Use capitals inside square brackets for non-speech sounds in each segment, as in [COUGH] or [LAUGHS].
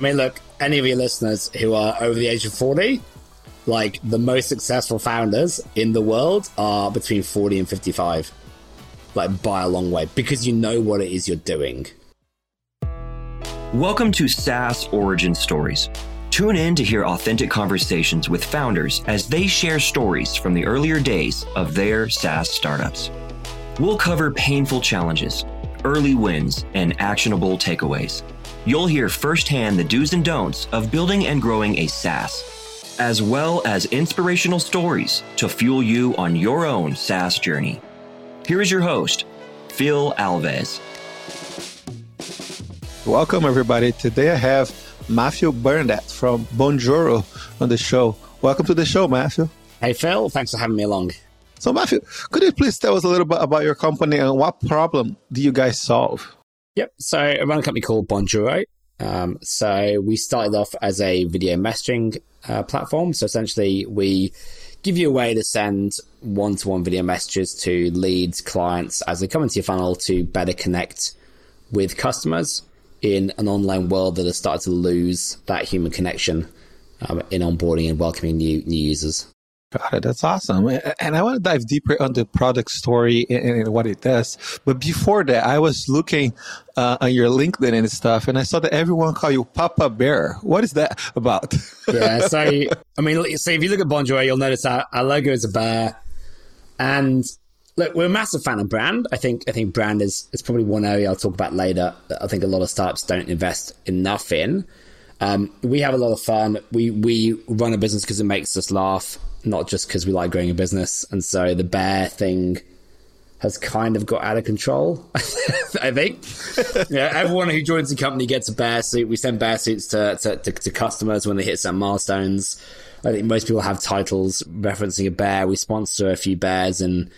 I mean, look, any of your listeners who are over the age of 40, like the most successful founders in the world are between 40 and 55. Like by a long way, because you know what it is you're doing. Welcome to SaaS Origin Stories. Tune in to hear authentic conversations with founders as they share stories from the earlier days of their SaaS startups. We'll cover painful challenges, early wins, and actionable takeaways. You'll hear firsthand the do's and don'ts of building and growing a SaaS, as well as inspirational stories to fuel you on your own SaaS journey. Here is your host, Phil Alves. Welcome, everybody. Today I have Matthew Barnett from Bonjoro on the show. Welcome to the show, Matthew. Hey, Phil. Thanks for having me along. So, Matthew, could you please tell us a little bit about your company and what problem do you guys solve? Yep. So I run a company called Bonjoro. Um, so we started off as a video messaging uh, platform. So essentially, we give you a way to send one-to-one video messages to leads, clients as they come into your funnel to better connect with customers in an online world that has started to lose that human connection um, in onboarding and welcoming new new users. Got it. That's awesome. And I want to dive deeper on the product story and, what it does. But before that, I was looking uh, on your LinkedIn and stuff, and I saw that everyone call you Papa Bear. What is that about? yeah. [LAUGHS] So, I mean, so if you look at Bonjoro, you'll notice our, our logo is a bear. And look, we're a massive fan of brand. I think I think brand is, is probably one area I'll talk about later that I think a lot of startups don't invest enough in. Um, we have a lot of fun. We we run a business because it makes us laugh not just because we like growing a business. And so the bear thing has kind of got out of control, [LAUGHS] I think. [LAUGHS] yeah, everyone who joins the company gets a bear suit. We send bear suits to, to, to, to customers when they hit some milestones. I think most people have titles referencing a bear. We sponsor a few bears and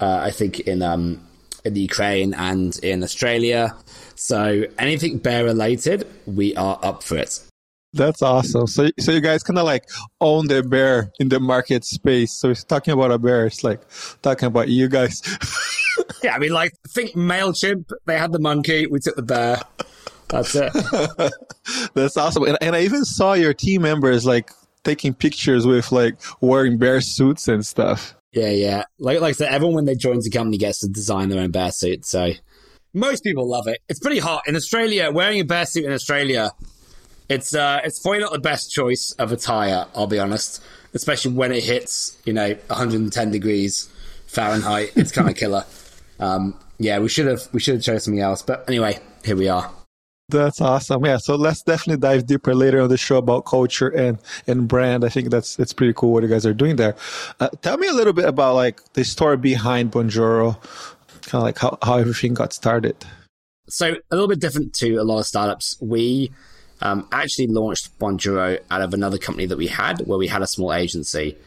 uh, I think in um, in the Ukraine and in Australia. So anything bear related, we are up for it. That's awesome. So, so you guys kind of like own the bear in the market space. So it's talking about a bear. It's like talking about you guys. [LAUGHS] yeah, I mean, like think Mailchimp. They had the monkey. We took the bear. That's it. [LAUGHS] That's awesome. And, and I even saw your team members like taking pictures with like wearing bear suits and stuff. Yeah, yeah. Like like I said, everyone when they joins the company gets to design their own bear suit. So most people love it. It's pretty hot in Australia. Wearing a bear suit in Australia it's uh, it's probably not the best choice of attire. I'll be honest, especially when it hits you know 110 degrees Fahrenheit. It's kind of killer. [LAUGHS] Um, yeah, we should have we should have chosen something else. But anyway, here we are. That's awesome. Yeah, so let's definitely dive deeper later on the show about culture and and brand. I think that's it's pretty cool what you guys are doing there. Uh, tell me a little bit about like the story behind Bonjoro, kind of like how how everything got started. So a little bit different to a lot of startups. We um, actually launched Bonjoro out of another company that we had, where we had a small agency.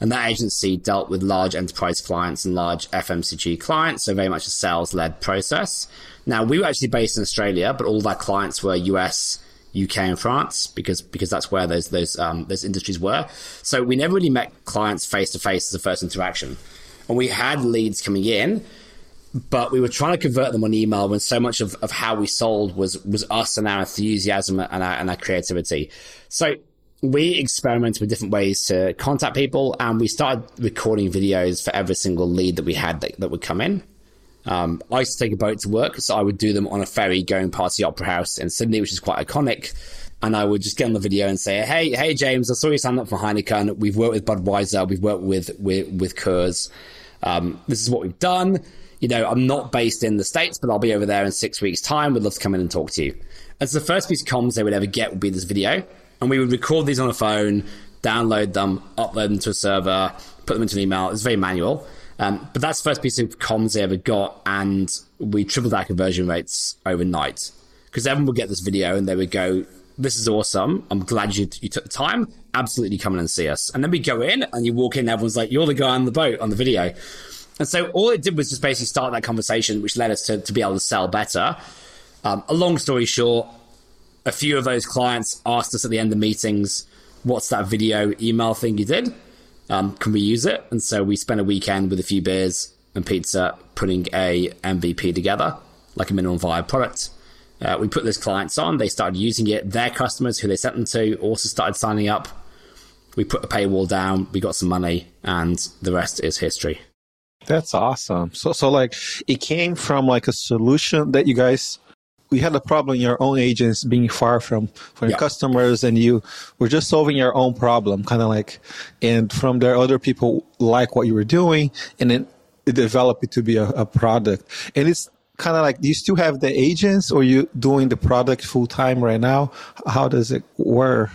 And that agency dealt with large enterprise clients and large FMCG clients, so very much a sales led process. Now, we were actually based in Australia, but all of our clients were US, UK, and France because because that's where those those um, those industries were. So we never really met clients face to face as a first interaction, and we had leads coming in, but we were trying to convert them on email when so much of, of how we sold was was us and our enthusiasm and our, and our creativity. So we experimented with different ways to contact people and we started recording videos for every single lead that we had that, that would come in. Um, I used to take a boat to work, so I would do them on a ferry going past the Opera House in Sydney, which is quite iconic. And I would just get on the video and say, "Hey, hey, James, I saw you sign up for Heineken. We've worked with Budweiser. We've worked with with with Coors. Um, this is what we've done you know, I'm not based in the States, but I'll be over there in six weeks' time. We'd love to come in and talk to you. And so the first piece of comms they would ever get would be this video. And we would record these on a phone, download them, upload them to a server, put them into an email. It's very manual. Um, but that's the first piece of comms they ever got. And we tripled our conversion rates overnight. Because everyone would get this video and they would go, this is awesome. I'm glad you, you took the time. Absolutely come in and see us. And then we go in and you walk in, and everyone's like, you're the guy on the boat on the video. And so all it did was just basically start that conversation, which led us to, to be able to sell better. Um, a long story short, a few of those clients asked us at the end of meetings, what's that video email thing you did? Um, can we use it? And so we spent a weekend with a few beers and pizza putting a MVP together, like a minimum viable product. Uh, we put those clients on. They started using it. Their customers, who they sent them to, also started signing up. We put a paywall down. We got some money, and the rest is history. That's awesome. So, so like, it came from like a solution that you guys we had a problem in your own agents being far from from your customers and you were just solving your own problem kind of like and from there other people like what you were doing and then it developed it to be a, a product. And it's kind of like do you still have the agents or you doing the product full time right now? How does it work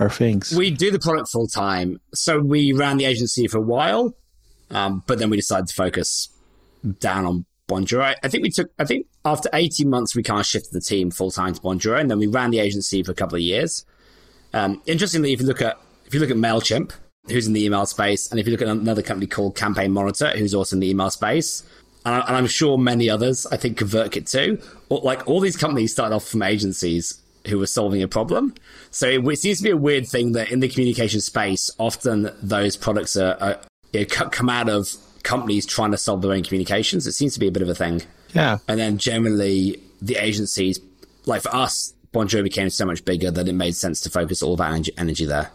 are things? We do the product full time so we ran the agency for a while um, but then we decided to focus down on Bonjoro. I think we took, I think after 18 months, we kind of shifted the team full time to Bonjoro, and then we ran the agency for a couple of years. Um, interestingly, if you look at, if you look at MailChimp, who's in the email space, and if you look at another company called Campaign Monitor, who's also in the email space, and, I, am sure many others, I think ConvertKit too, like all these companies started off from agencies who were solving a problem. So it, it, seems to be a weird thing that in the communication space, often those products are, are you know, come out of companies trying to solve their own communications. It seems to be a bit of a thing. Yeah. And then generally the agencies, like for us, Bonjoro became so much bigger that it made sense to focus all of our energy, energy there.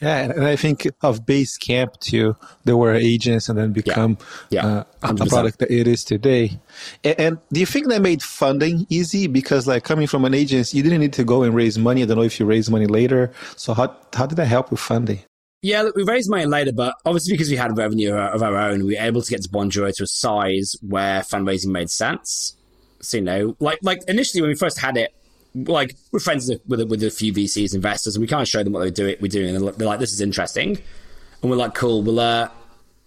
Yeah, and I think of Basecamp too. There were agents, and then become yeah. Yeah, uh, a product that it is today. And, and, do you think that made funding easy? Because like coming from an agency, you didn't need to go and raise money. I don't know if you raise money later. So how how did that help with funding? Yeah, look, we raised money later, but obviously because we had revenue of our own, we were able to get to Bonjoro to a size where fundraising made sense. So you know, like like initially when we first had it, like we're friends with with, a few VCs investors, and we kind of showed them what they do it we're doing, and they're like, "This is interesting," and we're like, "Cool, we'll uh,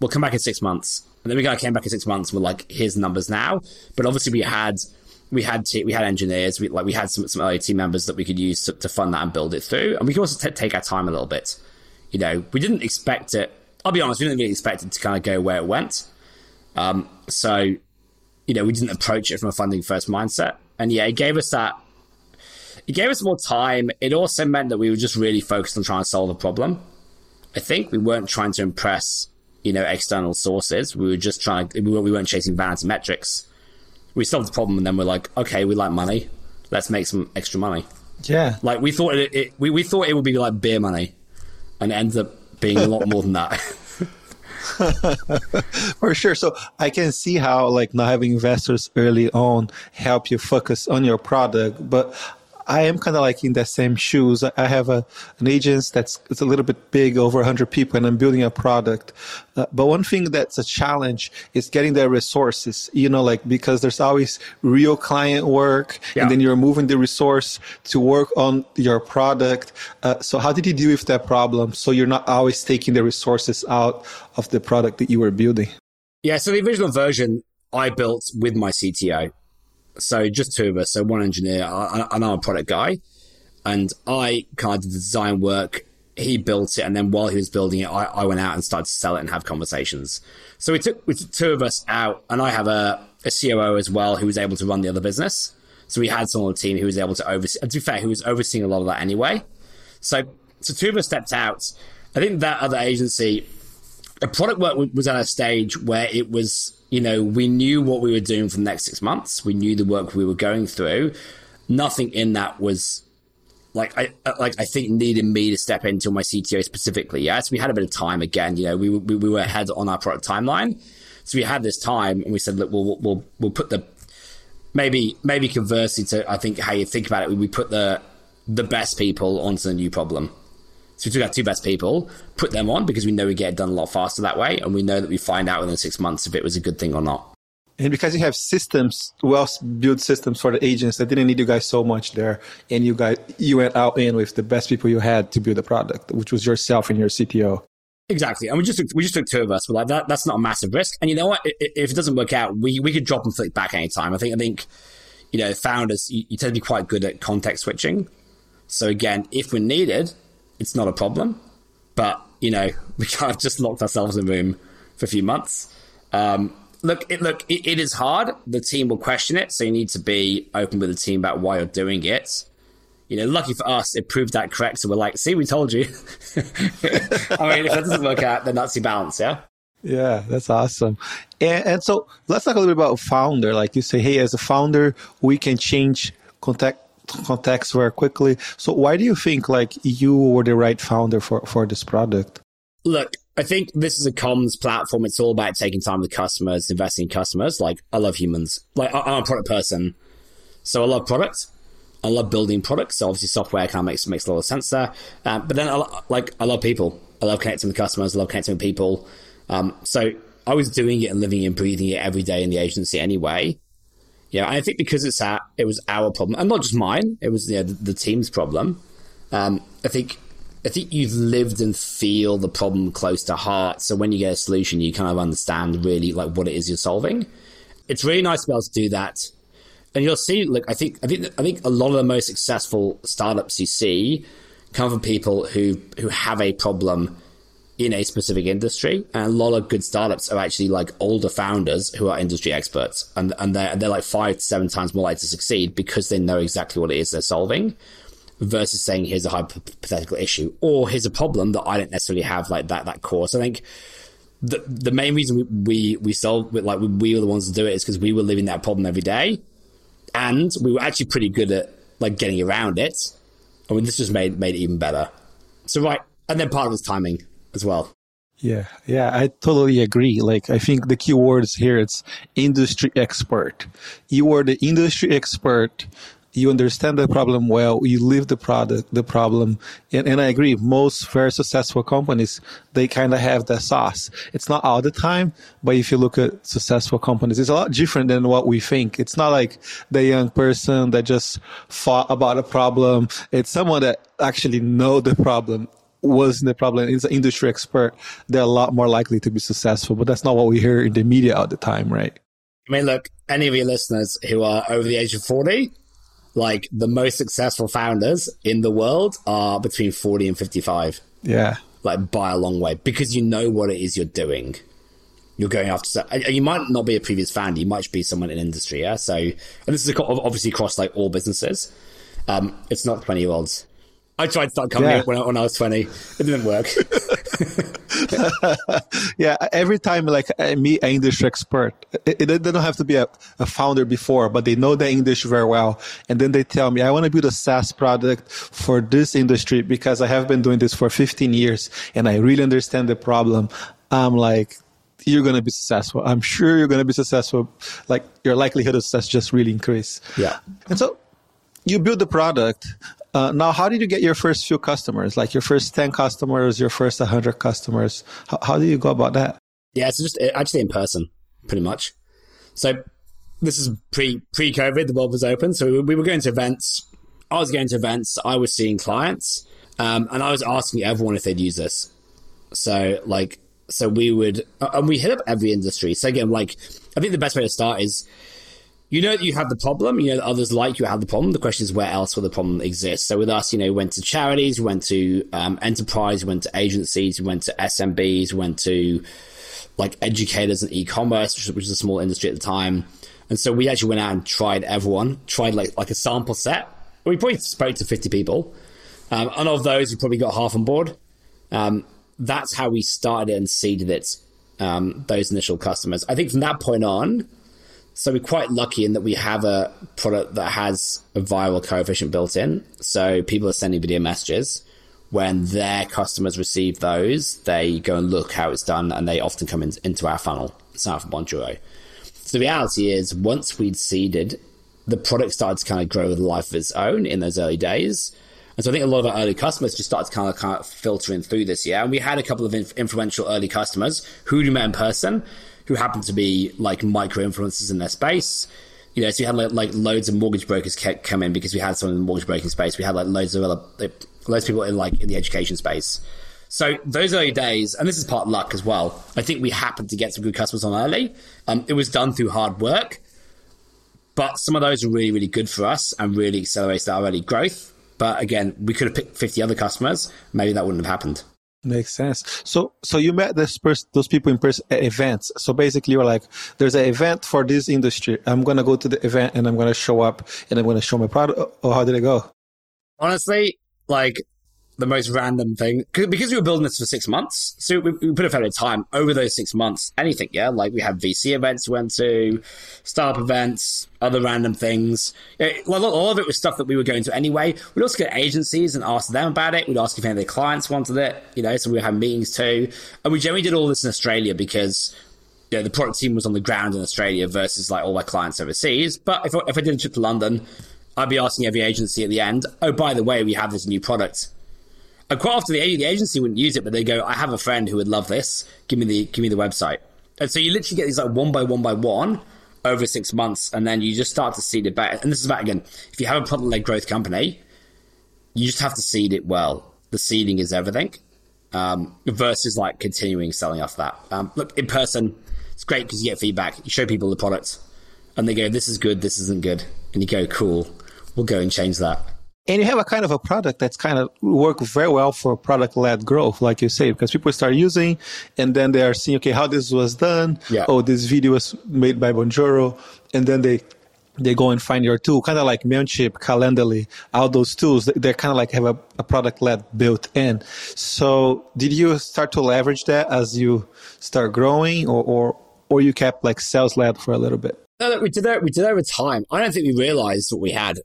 we'll come back in six months." And then we kind of came back in six months, and we're like, "Here's the numbers now." But obviously we had we had we had engineers, we like we had some some early team members that we could use to, to fund that and build it through, and we could also t- take our time a little bit you know, we didn't expect it. I'll be honest, we didn't really expect it to kind of go where it went. Um, so, you know, we didn't approach it from a funding first mindset. And yeah, it gave us that. It gave us more time. It also meant that we were just really focused on trying to solve a problem. I think we weren't trying to impress, you know, external sources. We were just trying. We weren't chasing vanity metrics. We solved the problem, and then we're like, okay, we like money. Let's make some extra money. Yeah. Like we thought it, it we, we thought it would be like beer money and it ends up being a lot more than that. [LAUGHS] [LAUGHS] For sure. So I can see how like not having investors early on help you focus on your product, but I am kind of like in the same shoes. I have a an agent that's it's a little bit big, over 100 people, and I'm building a product. Uh, but one thing that's a challenge is getting the resources. You know, like because there's always real client work, yeah. and then you're moving the resource to work on your product. Uh, so how did you deal with that problem? So you're not always taking the resources out of the product that you were building. Yeah. So the original version I built with my CTO. So just two of us. So one engineer, and I'm a product guy, and I kind of did the design work. He built it, and then while he was building it, I, I went out and started to sell it and have conversations. So we took, we took two of us out, and I have a, a COO as well who was able to run the other business. So we had someone on the team who was able to oversee. To be fair, who was overseeing a lot of that anyway. So so two of us stepped out. I think that other agency, the product work was at a stage where it was you know, we knew what we were doing for the next six months. We knew the work we were going through. Nothing in that was like I uh, like I think needed me to step into my CTO specifically. Yes, we had a bit of time again. You know, we we, we were ahead on our product timeline, so we had this time, and we said, look, we'll we'll we'll put the maybe maybe conversely to I think how you think about it, we put the the best people onto the new problem. So we took our two best people, put them on because we know we get it done a lot faster that way, and we know that we find out within six months if it was a good thing or not. And because you have systems, well built systems for the agents that didn't need you guys so much there, and you guys you went out in with the best people you had to build the product, which was yourself and your CTO. Exactly, and we just took, we just took two of us. But like that, that's not a massive risk. And you know what? If it doesn't work out, we we could drop and flick back anytime. I think I think you know founders you, you tend to be quite good at context switching. So again, if we're needed, it's not a problem. But, you know, [LAUGHS] we of just locked ourselves in a room for a few months. Um, look, it, look, it, it is hard. The team will question it. So you need to be open with the team about why you're doing it. You know, lucky for us, it proved that correct. So we're like, see, we told you. [LAUGHS] I mean, if that doesn't work out, then that's the balance, yeah? Yeah, that's awesome. And, and so let's talk a little bit about founder. Like you say, hey, as a founder, we can change contact contacts very quickly. So why do you think like you were the right founder for, for this product? Look, I think this is a comms platform. It's all about taking time with customers, investing in customers. Like I love humans. Like I'm a product person. So I love products. I love building products. So obviously software kind of makes, makes a lot of sense there. Um, but then I, like, I love people. I love connecting with customers. I love connecting with people. Um, so I was doing it and living and breathing it every day in the agency anyway. Yeah, I think because it's our, it was our problem, and not just mine. It was know, the, the team's problem. Um, I think I think you've lived and feel the problem close to heart. So when you get a solution, you kind of understand really like what it is you're solving. It's really nice to be able to do that. And you'll see, look, I think, I think, I think a lot of the most successful startups you see come from people who, who have a problem in a specific industry. And a lot of good startups are actually like older founders who are industry experts. And, and they're, they're like five to seven times more likely to succeed because they know exactly what it is they're solving versus saying here's a hypothetical issue or here's a problem that I don't necessarily have like that, that core. So I think the, the main reason we, we, we solved like we were the ones to do it is because we were living that problem every day and we were actually pretty good at like getting around it. I mean, this just made, made it even better. So right. And then part of it's timing as well. Yeah, yeah, I totally agree. Like, I think the key words here it's industry expert. You are the industry expert. You understand the problem well. You live the product, the problem, and, and I agree. Most very successful companies they kind of have that sauce. It's not all the time, but if you look at successful companies, it's a lot different than what we think. It's not like the young person that just thought about a problem. It's someone that actually know the problem was the problem is an industry expert, they're a lot more likely to be successful. But that's not what we hear in the media all the time, right? I mean, look, any of your listeners who are over the age of 40, like the most successful founders in the world are between 40 and 55. Yeah. Like by a long way because you know what it is you're doing. You're going after, you might not be a previous founder, you might be someone in industry. Yeah. So, and this is obviously across like all businesses. Um, it's not 20 year olds. I tried to start coming yeah. when, I, when I was 20. It didn't work. [LAUGHS] [LAUGHS] yeah, every time like uh, I meet an English expert, it, it, they don't have to be a, a, founder before, but they know the English very well. And then they tell me, I want to build a SaaS product for this industry because I have been doing this for 15 years and I really understand the problem. I'm like, you're going to be successful. I'm sure you're going to be successful. Like your likelihood of success just really increase. Yeah. And so you build the product. Uh, now, how did you get your first few customers? Like your first 10 customers, your first 100 customers? How, how do you go about that? Yeah, it's just actually in person, pretty much. So this is pre pre COVID. The world was open, so we were going to events. I was going to events. I was seeing clients, um, and I was asking everyone if they'd use this. So like, so we would, and we hit up every industry. So again, like, I think the best way to start is you know that you have the problem. You know that others like you have the problem. The question is where else will the problem exist? So with us, you know, we went to charities, we went to um, enterprise, we went to agencies, we went to SMBs, we went to like educators and e-commerce, which, which was a small industry at the time. And so we actually went out and tried everyone, tried like like a sample set. We probably spoke to 50 people. Um, and of those, we probably got half on board. Um, that's how we started and seeded it, um, those initial customers. I think from that point on, so we're quite lucky in that we have a product that has a viral coefficient built in. So people are sending video messages. When their customers receive those, they go and look how it's done, and they often come in, into our funnel, up for Bonjoro. So the reality is, once we'd seeded, the product started to kind of grow with a life of its own in those early days. And so I think a lot of our early customers just started to kind of, kind of through this year. And we had a couple of inf- influential early customers who we met in person who happened to be like micro influencers in their space. You know, so you had like, like loads of mortgage brokers come in because we had some in the mortgage broking space. We had like loads of other, loads of people in like in the education space. So those early days, and this is part luck as well. I think we happened to get some good customers on early. Um, it was done through hard work, but some of those were really, really good for us and really accelerated our early growth. But again, we could have picked 50 other customers. Maybe that wouldn't have happened. Makes sense. So, so you met this pers- those people in person at events. So basically, you're like, there's an event for this industry. I'm gonna go to the event and I'm gonna show up and I'm gonna show my product. Or how did it go? Honestly, like the most random thing because we were building this for six months. So we, we put a fair bit of time over those six months. Anything, yeah, like we had VC events we went to, startup events, other random things. It, well, all of it was stuff that we were going to anyway. We'd also get agencies and ask them about it. We'd ask if any of their clients wanted it, you know. So we had meetings too, and we generally did all this in Australia because you know, the product team was on the ground in Australia versus like all my clients overseas. But if if I did a trip to London, I'd be asking every agency at the end, oh, by the way, we have this new product. Quite often the, the agency wouldn't use it, but they go, I have a friend who would love this. Give me the give me the website. And so you literally get these like one by one by one over six months, and then you just start to seed it back. And this is about again, if you have a product led growth company, you just have to seed it well. The seeding is everything. Um, versus like continuing selling off that. Um, look, in person, it's great because you get feedback. You show people the product, and they go, "This is good. This isn't good," and you go, "Cool, we'll go and change that." And you have a kind of a product that's kind of work very well for product led growth, like you say, because people start using and then they are seeing, okay, how this was done. Yeah. Oh, this video was made by Bonjoro. And then they, they go and find your tool, kind of like MailChimp, Calendly, all those tools, they kind of like have a, a product led built in. So did you start to leverage that as you start growing or, or, or you kept like sales led for a little bit? No, we did that. We did that over time. I don't think we realized what we had.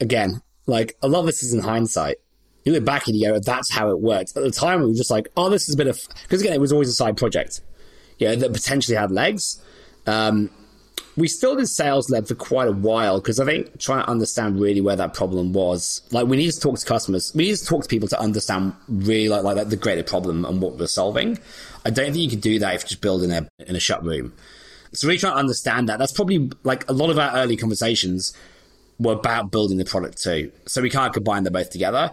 Again, like a lot of this is in hindsight. You look back and you go, that's how it worked. At the time, we were just like, oh, this is a bit of because again, it was always a side project, yeah, that potentially had legs. Um, we still did sales led for quite a while because I think trying to understand really where that problem was. Like we need to talk to customers. We need to talk to people to understand really like, like the greater problem and what we're solving. I don't think you can do that if you just build in a in a shut room. So really trying to understand that. That's probably like a lot of our early conversations were about building the product too. So we can't combine them both together.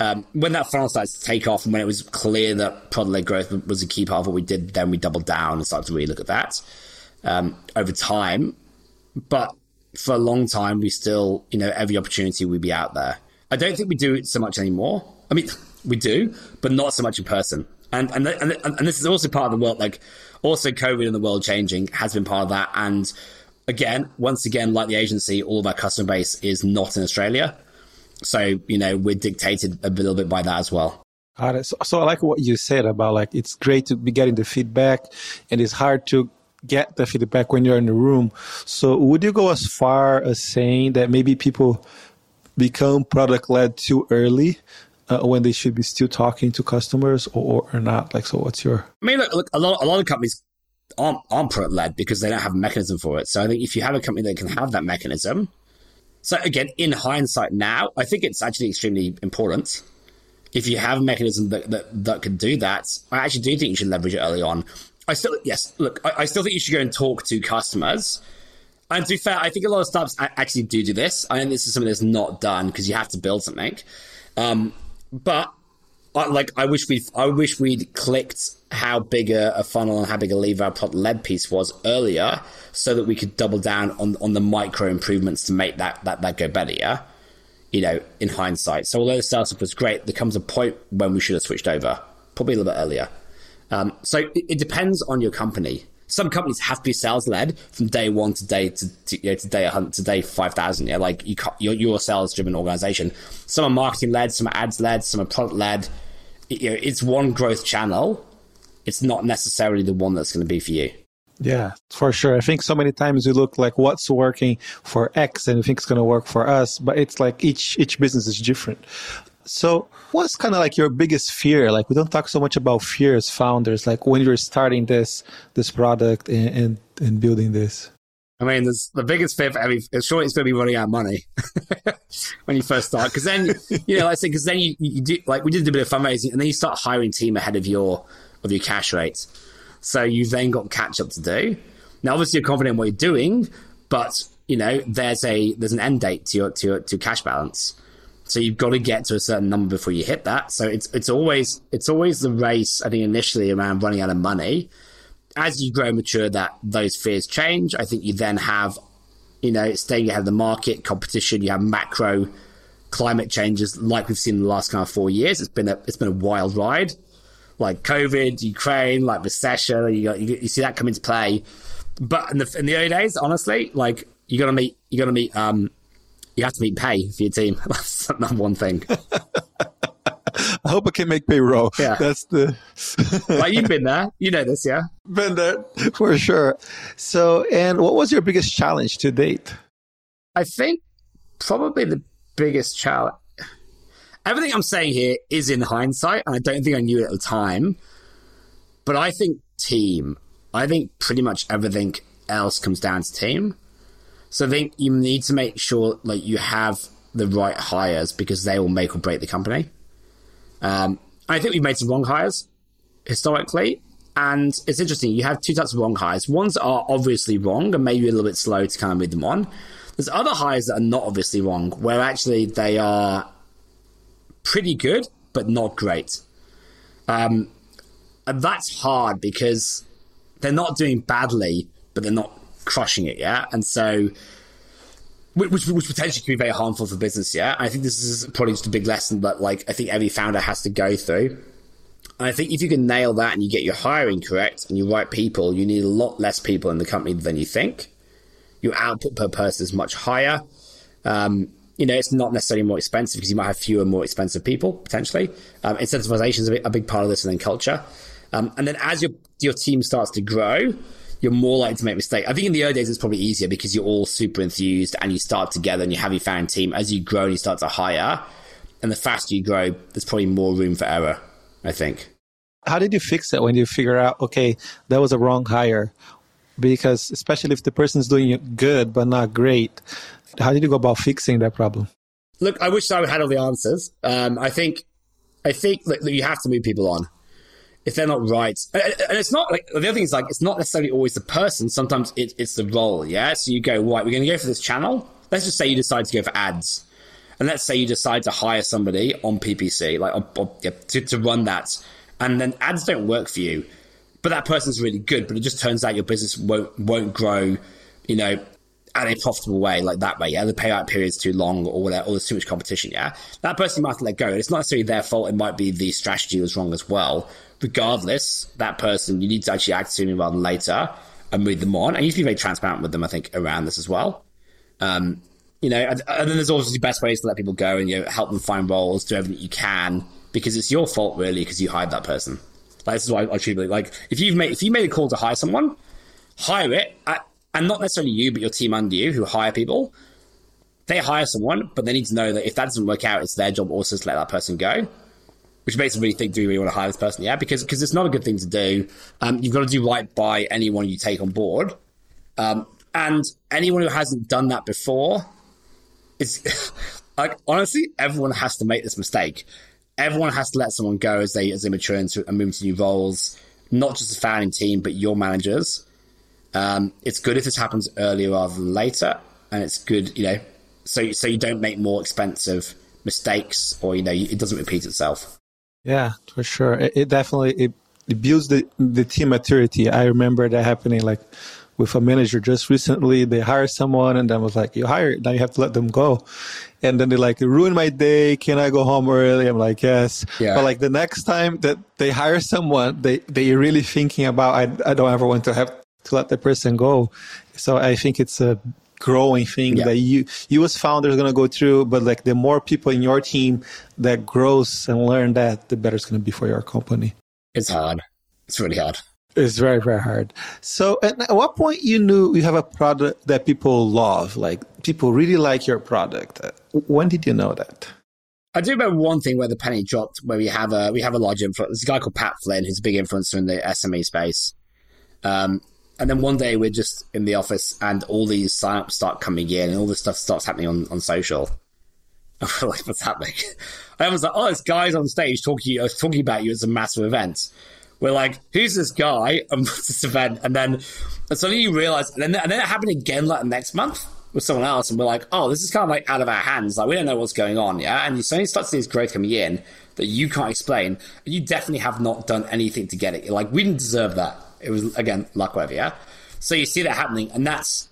Um, when that funnel started to take off and when it was clear that product led growth was a key part of what we did, then we doubled down and started to really look at that um, over time. But for a long time, we still, you know, every opportunity we'd be out there. I don't think we do it so much anymore. I mean, [LAUGHS] we do, but not so much in person. And and and, and this is also part of the world. Like, also COVID and the world changing has been part of that. And again, once again, like the agency, all of our customer base is not in Australia. So, you know, we're dictated a little bit by that as well. Got it. So, so I like what you said about like it's great to be getting the feedback and it's hard to get the feedback when you're in the room. So would you go as far as saying that maybe people become product led too early uh, when they should be still talking to customers or, or not? Like, so what's your? I mean, look, look a lot, a lot of companies aren't, aren't product led because they don't have a mechanism for it. So I think if you have a company that can have that mechanism, so again, in hindsight now, I think it's actually extremely important. If you have a mechanism that, that, that can do that, I actually do think you should leverage it early on. I still, yes, look, I, I still think you should go and talk to customers. And to be fair, I think a lot of startups actually do do this. I think this is something that's not done because you have to build something. Um, but like I wish we I wish we'd clicked how big a, a, funnel and how big a lever our product led piece was earlier, so that we could double down on on the micro improvements to make that that that go better. Yeah, you know, in hindsight. So although the startup was great, there comes a point when we should have switched over, probably a little bit earlier. Um, so it, it depends on your company some companies have to be sales led from day one to day to, to, you know, to day to day five thousand. Yeah, like you you're, you're a sales driven organization. Some are marketing led, some are ads led, some are product led. You know, it's one growth channel. It's not necessarily the one that's going to be for you. Yeah, for sure. I think so many times we look like what's working for X and we think it's going to work for us, but it's like each each business is different. So, what's kind of like your biggest fear? Like, we don't talk so much about fear as founders. Like, when you're starting this this product and and, and building this. I mean, the biggest fear for every. Sure, it's going to be running out of money [LAUGHS] when you first start. Because then, you know, I say, because then you, you do like we did a bit of fundraising, and then you start hiring team ahead of your of your cash rates. So you've then got catch up to do. Now, obviously, you're confident in what you're doing, but you know, there's a there's an end date to your to your, to cash balance. So you've got to get to a certain number before you hit that. So it's it's always it's always the race. I think initially around running out of money. As you grow mature, that those fears change. I think you then have, you know, staying ahead of the market, competition. You have macro climate changes like we've seen in the last kind of four years. It's been a it's been a wild ride, like COVID, Ukraine, like recession. You got you, you see that come into play. But in the in the early days, honestly, like you got to meet you got to meet um you have to meet pay for your team. [LAUGHS] That's number one thing. [LAUGHS] I hope I can make payroll. Yeah. That's the. [LAUGHS] like you've been there. You know this, yeah? Been there for sure. So, and what was your biggest challenge to date? I think probably the biggest challenge. Everything I'm saying here is in hindsight, and I don't think I knew it at the time. But I think team. I think pretty much everything else comes down to team. So I think you need to make sure like you have the right hires because they will make or break the company. Um, I think we've made some wrong hires historically, and it's interesting. You have two types of wrong hires. Ones are obviously wrong and maybe a little bit slow to kind of move them on. There's other hires that are not obviously wrong, where actually they are pretty good but not great. Um, and that's hard because they're not doing badly, but they're not crushing it, yeah. And so, which, which potentially could be very harmful for business, yeah. I think this is probably just a big lesson that, like, I think every founder has to go through. And I think if you can nail that and you get your hiring correct and you right people, you need a lot less people in the company than you think. Your output per person is much higher. Um, you know, it's not necessarily more expensive because you might have fewer, more expensive people potentially. Um, incentivization is a, big, a big part of this, and then culture. Um, and then as your your team starts to grow, you're more likely to make mistakes. I think in the early days it's probably easier because you're all super enthused and you start together and you have your fan team. As you grow and you start to hire, and the faster you grow, there's probably more room for error. I think. How did you fix it when you figure out okay that was a wrong hire? Because especially if the person's doing good but not great, how did you go about fixing that problem? Look, I wish I had all the answers. Um, I think, I think that you have to move people on if they're not right. And it's not like the other thing is like it's not necessarily always the person. Sometimes it, it's the role. Yeah. So you go right. We're going to go for this channel. Let's just say you decide to go for ads, and let's say you decide to hire somebody on PPC, like yeah, to, to run that, and then ads don't work for you, but that person's really good. But it just turns out your business won't won't grow. You know, at a profitable way, like that way, yeah, the payout period is too long or whatever, or there's too much competition, yeah, that person might have to let go. It's not necessarily their fault. It might be the strategy was wrong as well. Regardless, that person, you need to actually act sooner rather than later and move them on. And you need to be very transparent with them, I think, around this as well. Um, you know, and, and then there's obviously best ways to let people go and, you know, help them find roles, do everything you can because it's your fault really because you hired that person. Like, this is why I, I truly like, if you've made, if you made a call to hire someone, hire it at, and not necessarily you, but your team under you who hire people, they hire someone, but they need to know that if that doesn't work out, it's their job also to let that person go. Which makes really think, do we really want to hire this person? Yeah, because because it's not a good thing to do. Um, you've got to do right by anyone you take on board. Um, and anyone who hasn't done that before is [LAUGHS] like honestly, everyone has to make this mistake. Everyone has to let someone go as they as they mature into, and move to new roles, not just the founding team, but your managers. Um, it's good if this happens earlier rather than later, and it's good, you know, so so you don't make more expensive mistakes, or you know, it doesn't repeat itself. Yeah, for sure. It, it definitely it, it builds the the team maturity. I remember that happening like with a manager just recently. They hired someone and then was like, "You hired, now you have to let them go." And then they like, "Ruin my day. Can I go home early?" I'm like, "Yes." Yeah. But like the next time that they hire someone, they they really thinking about, "I I don't ever want to have to let the person go." So I think it's a growing thing yeah. that you you as founders are going to go through but like the more people in your team that grows and learn that the better it's going to be for your company it's hard it's really hard it's very very hard so at what point you knew you have a product that people love like people really like your product when did you know that I do remember one thing where the penny dropped, where we have a we have a large influence. There's a guy called Pat Flynn, who's a big influencer in the SME space. Um, and then one day we're just in the office and all these signups start coming in and all this stuff starts happening on, on social. [LAUGHS] And we're like, what's happening? [LAUGHS] I was like, oh, this guy's on stage talking, uh, talking about you. It's a massive event. We're like, who's this guy? And [LAUGHS] what's this event? And then and suddenly you realize, and then, and then it happened again like next month with someone else. And we're like, oh, this is kind of like out of our hands. Like, we don't know what's going on. Yeah. And you suddenly start to see this growth coming in that you can't explain. And you definitely have not done anything to get it. You're like, we didn't deserve that. It was again luck. Yeah. So you see that happening, and that's.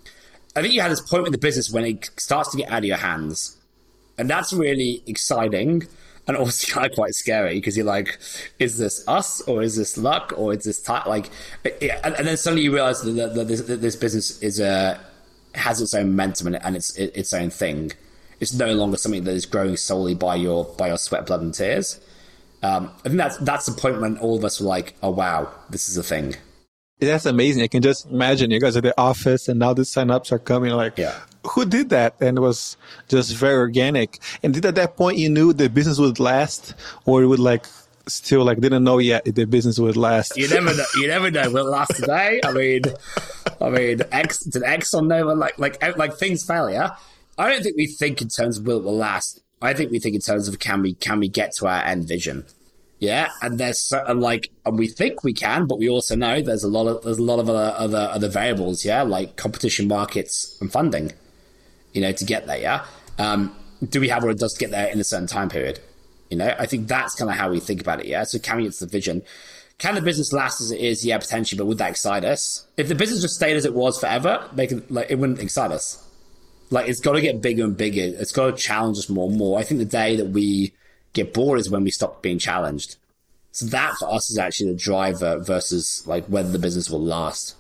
I think you had this point with the business when it starts to get out of your hands, and that's really exciting. And also [LAUGHS] kind of quite scary because you're like, is this us or is this luck or is this t-? like, and, and, then suddenly you realize that, that, this, that this, business is a has its own momentum and, and it's its own thing. It's no longer something that is growing solely by your by your sweat, blood, and tears. Um, I think that's that's the point when all of us were like, "Oh wow, this is a thing." That's amazing. I can just imagine you guys at the office, and now the signups are coming. Like, yeah. who did that? And it was just very organic. And did at that point you knew the business would last, or it would like still like didn't know yet if the business would last. You never know. You never know. Will it last today? I mean, I mean, X did Exxon know? Like, like, eh, like things fail. Yeah. I don't think we think in terms of will it will last. I think we think in terms of can we can we get to our end vision. Yeah, and there's certain like, and we think we can, but we also know there's a lot of there's a lot of other other other variables. Yeah, like competition, markets, and funding. You know, to get there. Yeah, um, do we have what it does to get there in a certain time period? You know, I think that's kind of how we think about it. Yeah. So can we to the vision? Can the business last as it is? Yeah, potentially, but would that excite us? If the business just stayed as it was forever, make it, like it wouldn't excite us. Like it's got to get bigger and bigger. It's got to challenge us more and more. I think the day that we get bored is when we stop being challenged. So that for us is actually the driver versus like whether the business will last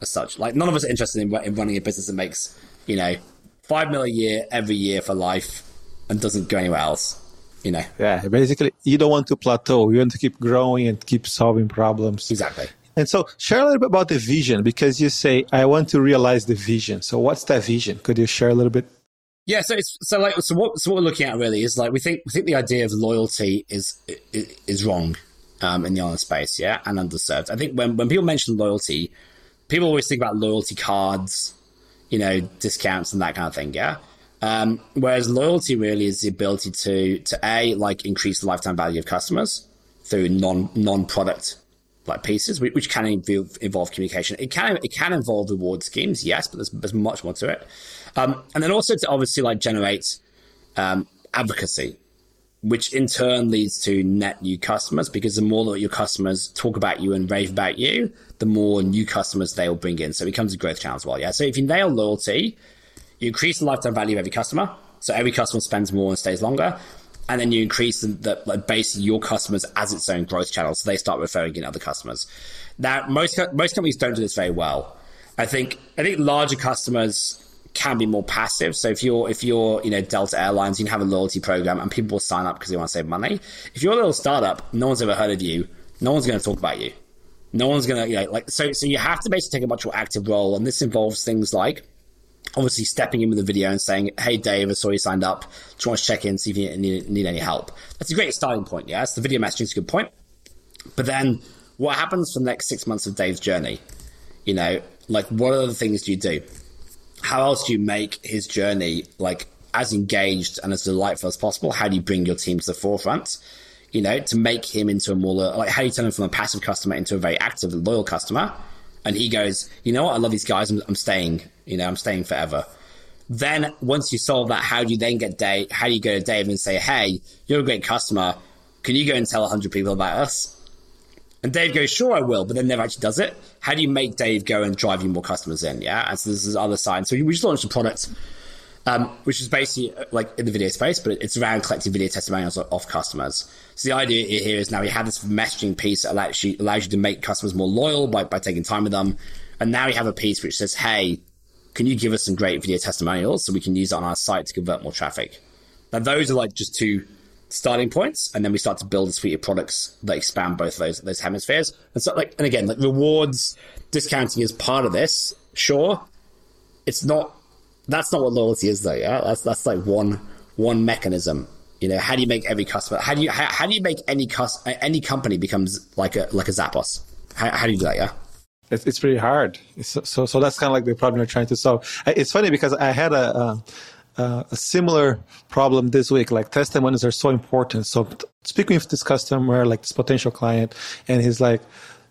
as such. Like none of us are interested in, in running a business that makes, you know, five mil a year every year for life and doesn't go anywhere else you know. Yeah, basically, you don't want to plateau. You want to keep growing and keep solving problems. Exactly. And so, share a little bit about the vision because you say, "I want to realize the vision." So, what's that vision? Could you share a little bit? Yeah, so it's so like so what so what we're looking at really is like we think we think the idea of loyalty is is, is wrong um, in the online space, yeah, and underserved. I think when when people mention loyalty, people always think about loyalty cards, you know, discounts and that kind of thing, yeah. Um, whereas loyalty really is the ability to to a like increase the lifetime value of customers through non non product like pieces, which can involve, communication. It can it can involve reward schemes, yes, but there's, there's much more to it. Um, and then also to obviously like generate um, advocacy, which in turn leads to net new customers because the more that your customers talk about you and rave about you, the more new customers they will bring in. So it becomes a growth channel as well. Yeah. So if you nail loyalty, you increase the lifetime value of every customer. So every customer spends more and stays longer. And then you increase the, the like basically your customers as its own growth channel. So they start referring in other customers. Now, most, most companies don't do this very well. I think, I think larger customers can be more passive. So if you're, if you're, you know, Delta Airlines, you can have a loyalty program and people will sign up because they want to save money. If you're a little startup, no one's ever heard of you. No one's going to talk about you. No one's going to, you know, like, so, so you have to basically take a much more active role. And this involves things like, obviously stepping in with a video and saying, "Hey, Dave, I saw you signed up. Do you want to check in, see if you need, need any help?" That's a great starting point. Yeah, the video messaging is a good point. But then, what happens for the next six months of Dave's journey? You know, like what other things do you do? How else do you make his journey like as engaged and as delightful as possible? How do you bring your team to the forefront? You know, to make him into a more like how do you turn him from a passive customer into a very active, loyal customer? And he goes, you know what? I love these guys. I'm, I'm staying. You know, I'm staying forever. Then once you solve that, how do you then get Dave? How do you go to Dave and say, "Hey, you're a great customer. Can you go and tell 100 people about us?" And Dave goes, "Sure, I will," but then never actually does it. How do you make Dave go and drive you more customers in? Yeah, and so this is other side. So we just launched a product, um, which is basically uh, like in the video space, but it's around collecting video testimonials of customers. So the idea here is now we have this messaging piece that allows you, allows you to make customers more loyal by, by taking time with them. And now we have a piece which says, hey, can you give us some great video testimonials so we can use it on our site to convert more traffic? Now, those are like just two starting points, and then we start to build a suite of products that expand both of those those hemispheres. And so, like, and again, like rewards discounting is part of this. Sure, it's not. That's not what loyalty is, though. Yeah, that's that's like one one mechanism. You know, how do you make every customer? How do you how, how do you make any cus, any company becomes like a like a Zappos? How, how do you do that? Yeah. It's, it's pretty hard. So, so, that's kind of like the problem you're trying to solve. It's funny because I had a, a, a similar problem this week. Like testimonies are so important. So speaking with this customer, like this potential client, and he's like,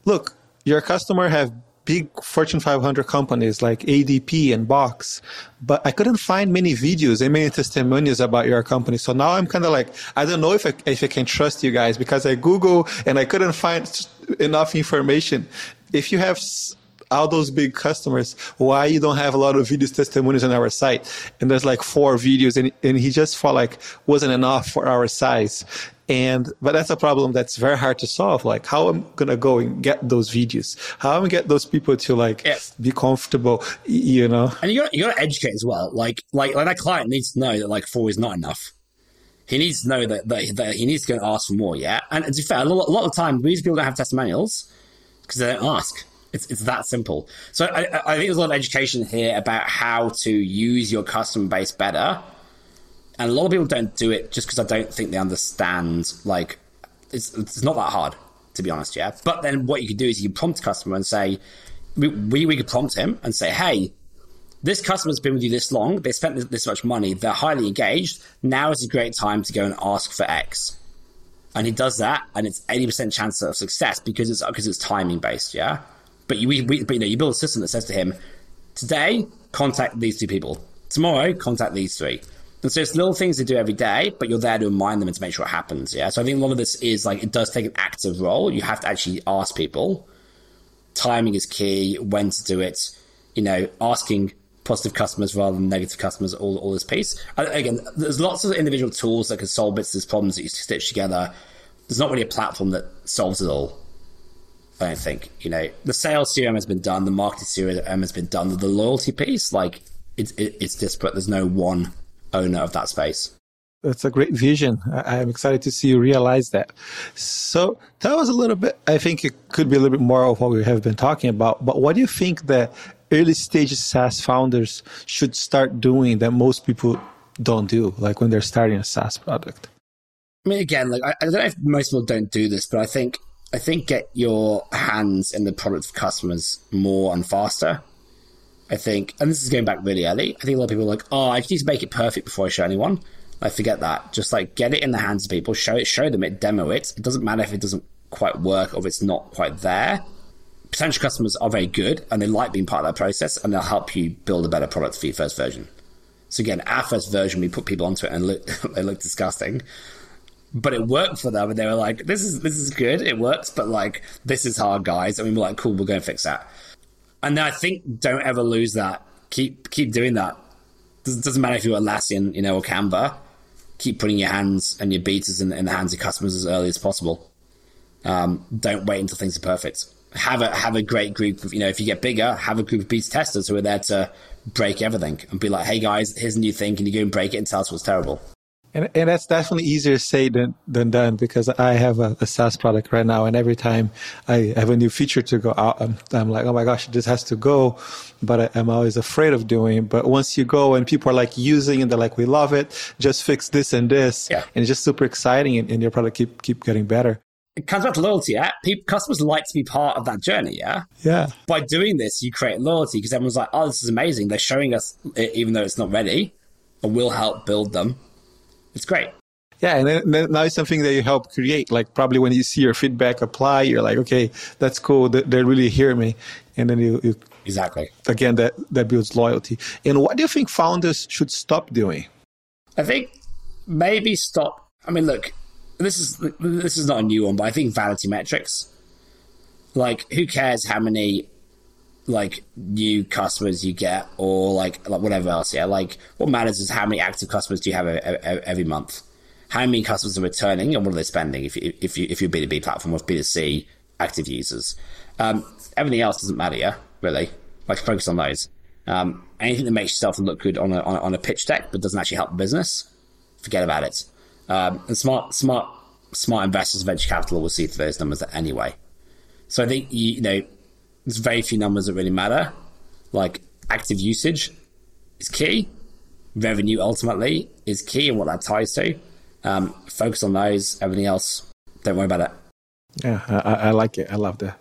look, your customer have big Fortune 500 companies like ADP and Box, but I couldn't find many videos and many testimonials about your company. So now I'm kind of like, I don't know if I, if I can trust you guys because I Google and I couldn't find enough information if you have all those big customers, why you don't have a lot of videos testimonies on our site? And there's like four videos and, and he just felt like wasn't enough for our size. And, but that's a problem that's very hard to solve. Like how I'm going to go and get those videos, how am I'm going to get those people to like yeah. be comfortable, you know? And you got, you got to educate as well. Like, like, like that client needs to know that like four is not enough. He needs to know that, that, that he needs to go and ask for more, yeah? And to be fair, a lot, a lot of the time, these people don't have testimonials because they don't ask. It's, it's that simple. So I, I think there's a lot of education here about how to use your customer base better. And a lot of people don't do it just because I don't think they understand. Like, it's, it's not that hard, to be honest, yeah? But then what you could do is you prompt a customer and say, we, we, could prompt him and say, hey, this customer's been with you this long, they spent this much money, they're highly engaged. Now is a great time to go and ask for X. And he does that, and it's 80% chance of success because it's because it's timing based, yeah? But you, we, but, you know, you build a system that says to him, today, contact these two people. Tomorrow, contact these three. And so it's little things they do every day, but you're there to remind them and to make sure it happens. Yeah. So I think a lot of this is like it does take an active role. You have to actually ask people. Timing is key, when to do it, you know, asking positive customers rather than negative customers, all, all this piece. Again, there's lots of individual tools that can solve bits of these problems that you stitch together. There's not really a platform that solves it all. I don't think. You know, the sales CRM has been done, the marketing CRM has been done, the loyalty piece, like it's it, it's disparate. There's no one owner of that space. That's a great vision. I, am excited to see you realize that. So tell us a little bit. I think it could be a little bit more of what we have been talking about. But what do you think that early stage SaaS founders should start doing that most people don't do, like when they're starting a SaaS product? I mean, again, like I, I don't know if most people don't do this, but I think I think get your hands in the product of customers more and faster. I think, and this is going back really early. I think a lot of people are like, oh, I just need to make it perfect before I show anyone. I forget that. Just like get it in the hands of people, show it, show them it, demo it. It doesn't matter if it doesn't quite work or if it's not quite there. Potential customers are very good and they like being part of that process and they'll help you build a better product for your first version. So again, our first version, we put people onto it and look, [LAUGHS] they look disgusting but it worked for them, and they were like, "This is this is good, it works," but like this is hard, guys. And we were like, "Cool, we're going to fix that." And I think don't ever lose that. Keep keep doing that. Doesn't, doesn't matter if you're Atlassian, you know, or Canva. Keep putting your hands and your betas in, in the hands of customers as early as possible. Um, don't wait until things are perfect. Have a have a great group of you know if you get bigger, have a group of beta testers who are there to break everything and be like, "Hey guys, here's a new thing. Can you go and break it and tell us what's terrible?" And, and that's definitely easier said than, than done because I have a, a, SaaS product right now. And every time I have a new feature to go out, I'm, I'm like, oh my gosh, this has to go. But I, am always afraid of doing. It. But once you go and people are like using and they're like, we love it, just fix this and this. Yeah. And it's just super exciting and, and your product keep, keep getting better. It comes back to loyalty, yeah? People, customers like to be part of that journey, yeah? Yeah. By doing this, you create loyalty because everyone's like, oh, this is amazing. They're showing us, even though it's not ready, and we'll help build them. It's great. Yeah, and then, now it's something that you help create. Like probably when you see your feedback apply, you're like, okay, that's cool. They, they really hear me, and then you, you exactly again that that builds loyalty. And what do you think founders should stop doing? I think maybe stop. I mean, look, this is this is not a new one, but I think vanity metrics. Like, who cares how many like new customers you get or like, like whatever else? Yeah, like what matters is how many active customers do you have every month how many customers are returning and what are they spending if, you, if, you, if you're B2B platform or B2C active users. Um, everything else doesn't matter, yeah, really. Like focus on those. Um, anything that makes yourself look good on a, on a, on a pitch deck but doesn't actually help the business, forget about it. Um, and smart, smart, smart investors, venture capital will see through those numbers anyway. So I think you, you know, there's very few numbers that really matter. Like active usage is key. Revenue ultimately is key and what that ties to. Um, focus on those. Everything else, don't worry about it. Yeah, I, I like it. I love that.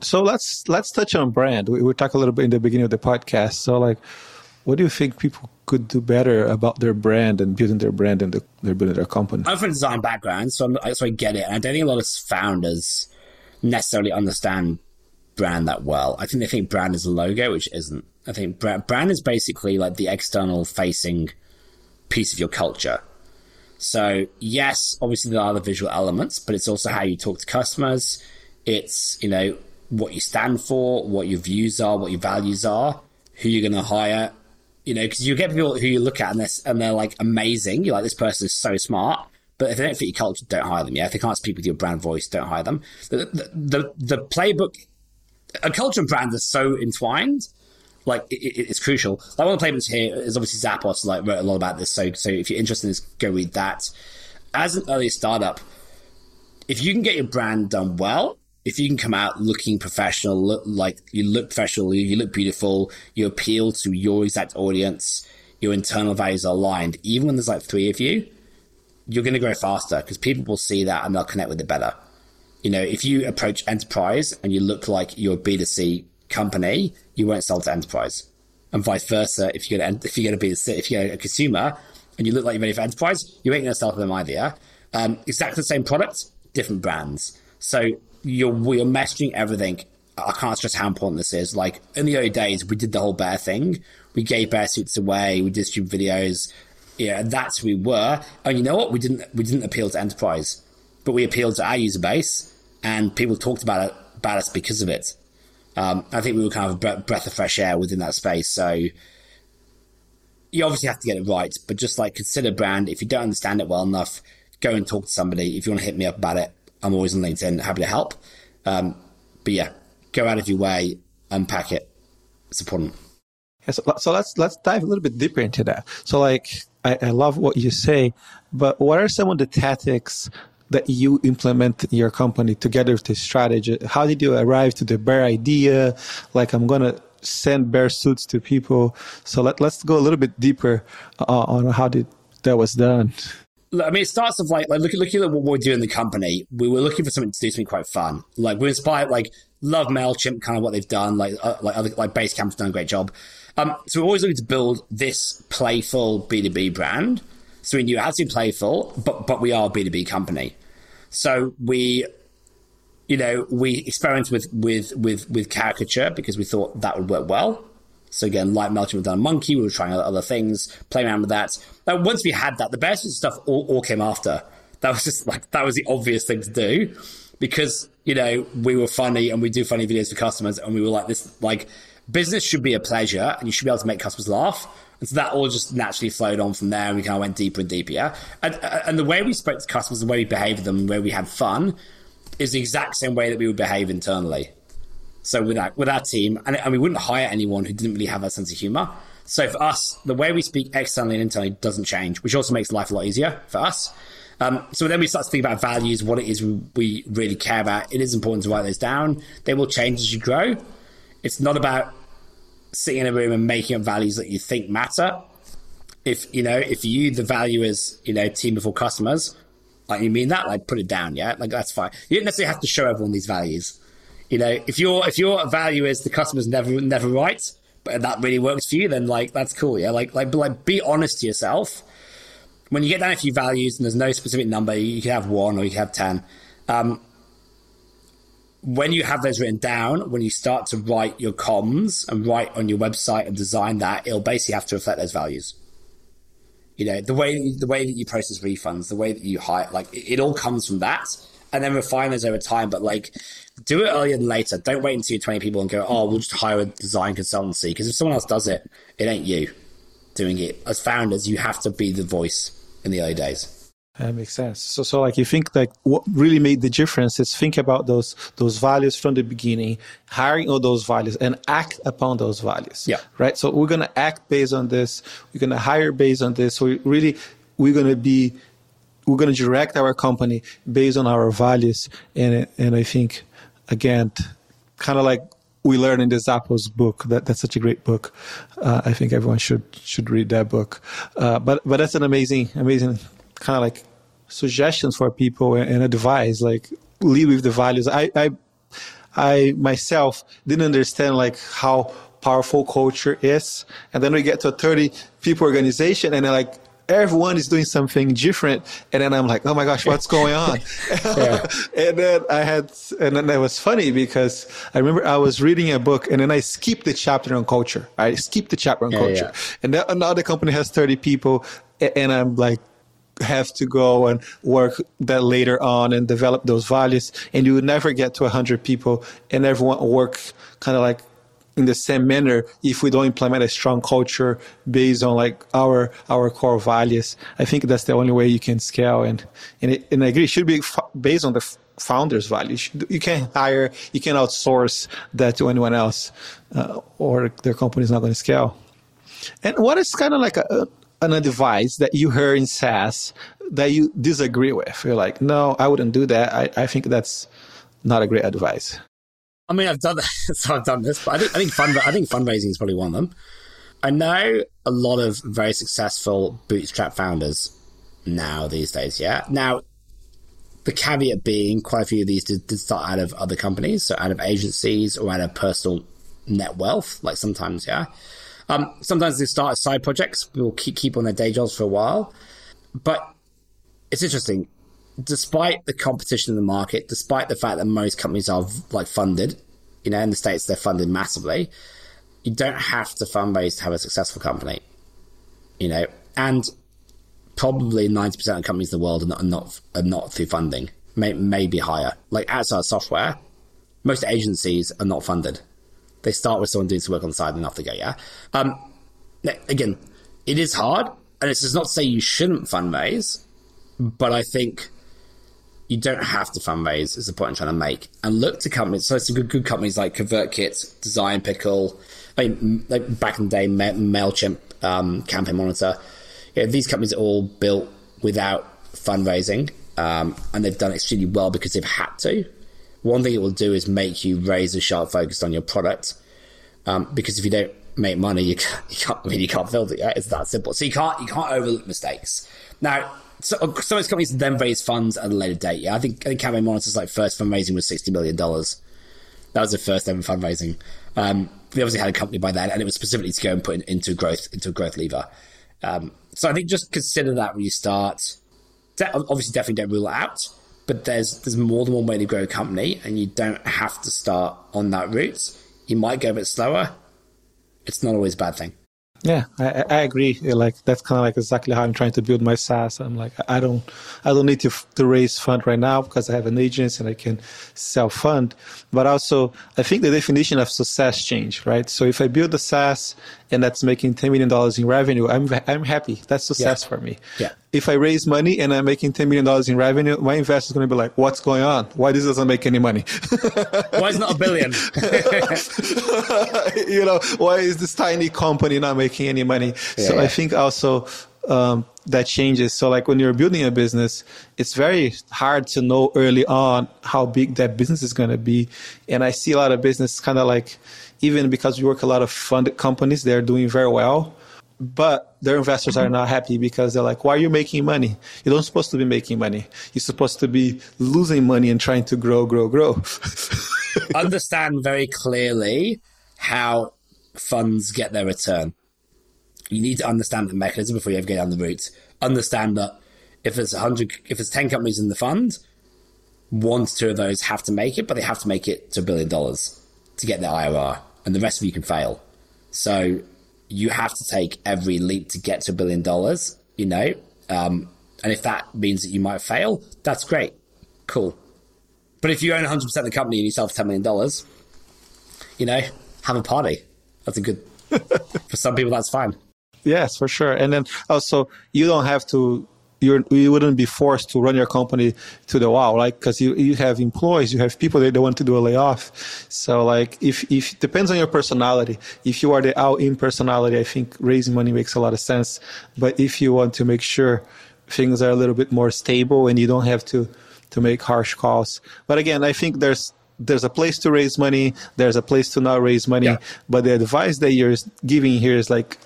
So let's let's touch on brand. We, we talked a little bit in the beginning of the podcast. So like, what do you think people could do better about their brand and building their brand and the, they're building their company? I'm from a design background, so, I'm, so I get it. And I don't think a lot of founders necessarily understand brand that well. I think they think brand is a logo, which isn't. I think brand, brand is basically like the external facing piece of your culture. So yes, obviously there are the visual elements, but it's also how you talk to customers. It's, you know, what you stand for, what your views are, what your values are, who you're going to hire, you know, because you get people who you look at and they're, and they're like amazing. You're like, this person is so smart. But if they don't fit your culture, don't hire them. Yeah. If they can't speak with your brand voice, don't hire them. The, the, the, the playbook, a culture and brand are so entwined like it, it's crucial. Like one of the playbooks here is obviously Zappos like wrote a lot about this. So so if you're interested in this, go read that. as an early startup, if you can get your brand done well, if you can come out looking professional, look like you look professional, you look beautiful, you appeal to your exact audience, your internal values are aligned, even when there's like three of you, you're going to grow faster because people will see that and they'll connect with it better. You know, if you approach enterprise and you look like you're a B2C company, you won't sell to enterprise. And vice versa, if you're going to, if you're going to be if you're a consumer and you look like you're ready for enterprise, you ain't going to sell to them either. Um, exactly the same product, different brands. So you're, you're messaging everything. I can't stress how important this is. Like in the early days, we did the whole bear thing. We gave bear suits away. We did distributed videos. Yeah, that's who we were. And you know what? We didn't we didn't appeal to enterprise, but we appealed to our user base, and people talked about it about us because of it. Um, I think we were kind of a breath of fresh air within that space. So you obviously have to get it right, but just like consider brand. If you don't understand it well enough, go and talk to somebody. If you want to hit me up about it, I'm always on LinkedIn, happy to help. Um, but yeah, go out of your way, unpack it. It's important. Yeah, so, so let's let's dive a little bit deeper into that. So like I, I love what you say, but what are some of the tactics that you implement in your company together with this strategy? How did you arrive to the bear idea? Like I'm gonna send bear suits to people. So let let's go a little bit deeper uh, on how did that was done. I mean, it starts off like, like looking, looking at what we're doing in the company. We were looking for something to do something quite fun. Like we're inspired, like love Mailchimp, kind of what they've done. Like uh, like other, like Basecamp's done a great job. Um, so we're always looking to build this playful B two B brand. So we knew had to be playful, but but we are a B two B company. So we, you know, we experimented with with with with caricature because we thought that would work well. So again, like we've done a monkey. We were trying other things, playing around with that. But once we had that, the best stuff all, all came after. That was just like that was the obvious thing to do because you know we were funny and we do funny videos for customers, and we were like this like business should be a pleasure, and you should be able to make customers laugh. And so that all just naturally flowed on from there, and we kind of went deeper and deeper. Yeah, and, uh, and the way we spoke to customers, the way we behaved with them, the way we had fun, is the exact same way that we would behave internally. So with our, with our team, and, and we wouldn't hire anyone who didn't really have that sense of humor. So for us, the way we speak externally and internally doesn't change, which also makes life a lot easier for us. Um, so then we start to think about values, what it is we really care about. It is important to write those down. They will change as you grow. It's not about sitting in a room and making up values that you think matter. If you know, if you the value is you know team before customers, like you mean that, like put it down, yeah, like that's fine. You don't necessarily have to show everyone these values. You know, if your if your value is the customer's never never right, but that really works for you, then like that's cool, yeah. Like like like be honest to yourself. When you get down a few values and there's no specific number, you can have one or you can have ten. Um, when you have those written down, when you start to write your comms and write on your website and design that, it'll basically have to reflect those values. You know, the way the way that you process refunds, the way that you hire, like it, it all comes from that, and then refine those over time. But like, do it earlier than later. Don't wait until you're 20 people and go, oh, we'll just hire a design consultancy. Because if someone else does it, it ain't you doing it. As founders, you have to be the voice in the early days. That makes sense. So, so like you think like what really made the difference is think about those those values from the beginning, hiring all those values, and act upon those values. Yeah. Right. So we're gonna act based on this. We're gonna hire based on this. So we really we're gonna be we're gonna direct our company based on our values. And and I think again, kind of like we learn in the Zappos book. That that's such a great book. Uh, I think everyone should should read that book. Uh, but but that's an amazing amazing kind of like suggestions for people and advice. Like lead with the values. I I I myself didn't understand like how powerful culture is, and then we get to a thirty people organization, and they're like everyone is doing something different. And then I'm like, oh my gosh, what's going on? [LAUGHS] [LAUGHS] and then I had, and then that was funny because I remember I was reading a book and then I skipped the chapter on culture. I skipped the chapter on yeah, culture. Yeah. And now, now the company has 30 people and I'm like, have to go and work that later on and develop those values and you would never get to 100 people and everyone work kind of like in the same manner if we don't implement a strong culture based on like our our core values. I think that's the only way you can scale. And and, it, and I agree, it should be f- based on the f- founder's values. You can hire, you can outsource that to anyone else, uh, or their company is not going to scale. And what is kind of like a, an advice that you heard in SaaS that you disagree with? You're like, no, I wouldn't do that. I, I think that's not a great advice. I mean, I've done that, [LAUGHS] so I've done this, but I think I think fund I think fundraising is probably one of them. I know a lot of very successful bootstrap founders now these days. Yeah. Now, the caveat being, quite a few of these did, did start out of other companies, so out of agencies or out of personal net wealth. Like sometimes, yeah. Um, sometimes they start as side projects. People keep keep on their day jobs for a while, but it's interesting. Despite the competition in the market, despite the fact that most companies are like funded, you know, in the states they're funded massively you don't have to fundraise to have a successful company, you know, and probably 90% of companies in the world are not, are not, are not through funding, may, maybe higher. Like outside of software, most agencies are not funded. They start with someone doing some work on the side and off they go, yeah. Um, again, it is hard, and this does not say you shouldn't fundraise, but I think you don't have to fundraise is the point I'm trying to make. And look to companies, so some good, good companies like ConvertKit, Design Pickle, like, like back in the day, MailChimp, um, Campaign Monitor. You know, these companies are all built without fundraising, um, and they've done extremely well because they've had to. One thing it will do is make you razor sharp focused on your product, um, because if you don't make money, you can't, [LAUGHS] you can't, I mean, you can't build it. It's that simple. So you can't you can't overlook mistakes. Now, so, some of these companies then raise funds at a later date. Yeah, I think I think Campaign Monitor's like first fundraising was sixty million dollars. That was the first ever fundraising. Um, we obviously had a company by then, and it was specifically to go and put in, into growth into a growth lever. Um, so I think just consider that when you start. De- obviously, definitely don't rule it out, but there's there's more than one way to grow a company, and you don't have to start on that route. You might go a bit slower. It's not always a bad thing. Yeah, I, I agree. Like that's kind of like exactly how I'm trying to build my SaaS. I'm like, I don't, I don't need to to raise fund right now because I have an agency and I can self fund. But also, I think the definition of success changed, right? So if I build a SaaS and that's making ten million dollars in revenue, I'm I'm happy. That's success yeah. for me. Yeah. If I raise money and I'm making ten million dollars in revenue, my investor is going to be like, "What's going on? Why this doesn't make any money? why is not a billion? [LAUGHS] you know, why is this tiny company not making [LAUGHS] any money?" Yeah, so yeah. I think also um, that changes. So like when you're building a business, it's very hard to know early on how big that business is going to be. And I see a lot of business kind of like, even because we work a lot of funded companies, they're doing very well, but their investors are not happy because they're like, why are you making money? You don't supposed to be making money. You're supposed to be losing money and trying to grow, grow, grow. [LAUGHS] Understand very clearly how funds get their return you need to understand the mechanism before you ever go down the route. Understand that if there's hundred, if there's ten companies in the fund, one to two of those have to make it, but they have to make it to a billion dollars to get their IRR, and the rest of you can fail. So you have to take every leap to get to a billion dollars. You know, um, and if that means that you might fail, that's great, cool. But if you own 100% of the company and you sell for $10 million, you know, have a party. That's a good, [LAUGHS] for some people, that's fine. Yes, for sure. And then also, you don't have to. You're, you wouldn't be forced to run your company to the wall, like because you, you have employees, you have people that don't want to do a layoff. So like if if depends on your personality. If you are the all in personality, I think raising money makes a lot of sense. But if you want to make sure things are a little bit more stable and you don't have to to make harsh calls. But again, I think there's there's a place to raise money, there's a place to not raise money. Yeah. But the advice that you're giving here is like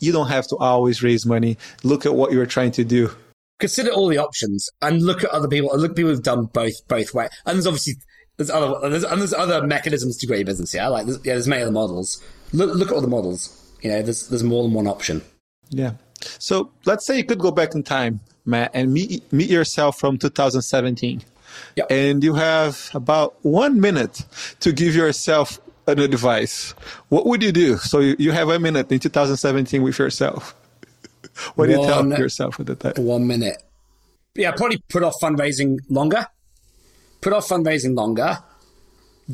you don't have to always raise money. Look at what you're trying to do. Consider all the options and look at other people. Look at people who've done both both ways. And there's obviously there's other there's, and there's other mechanisms to grow your business. Yeah, like there's, yeah, there's many other models. Look look at all the models. You know, there's there's more than one option. Yeah. So let's say you could go back in time, Matt, and meet meet yourself from 2017. Yep. And you have about one minute to give yourself an advice, what would you do? So you, you have a minute in 2017 with yourself. [LAUGHS] what do you tell yourself at the time? One minute. Yeah, probably put off fundraising longer. Put off fundraising longer.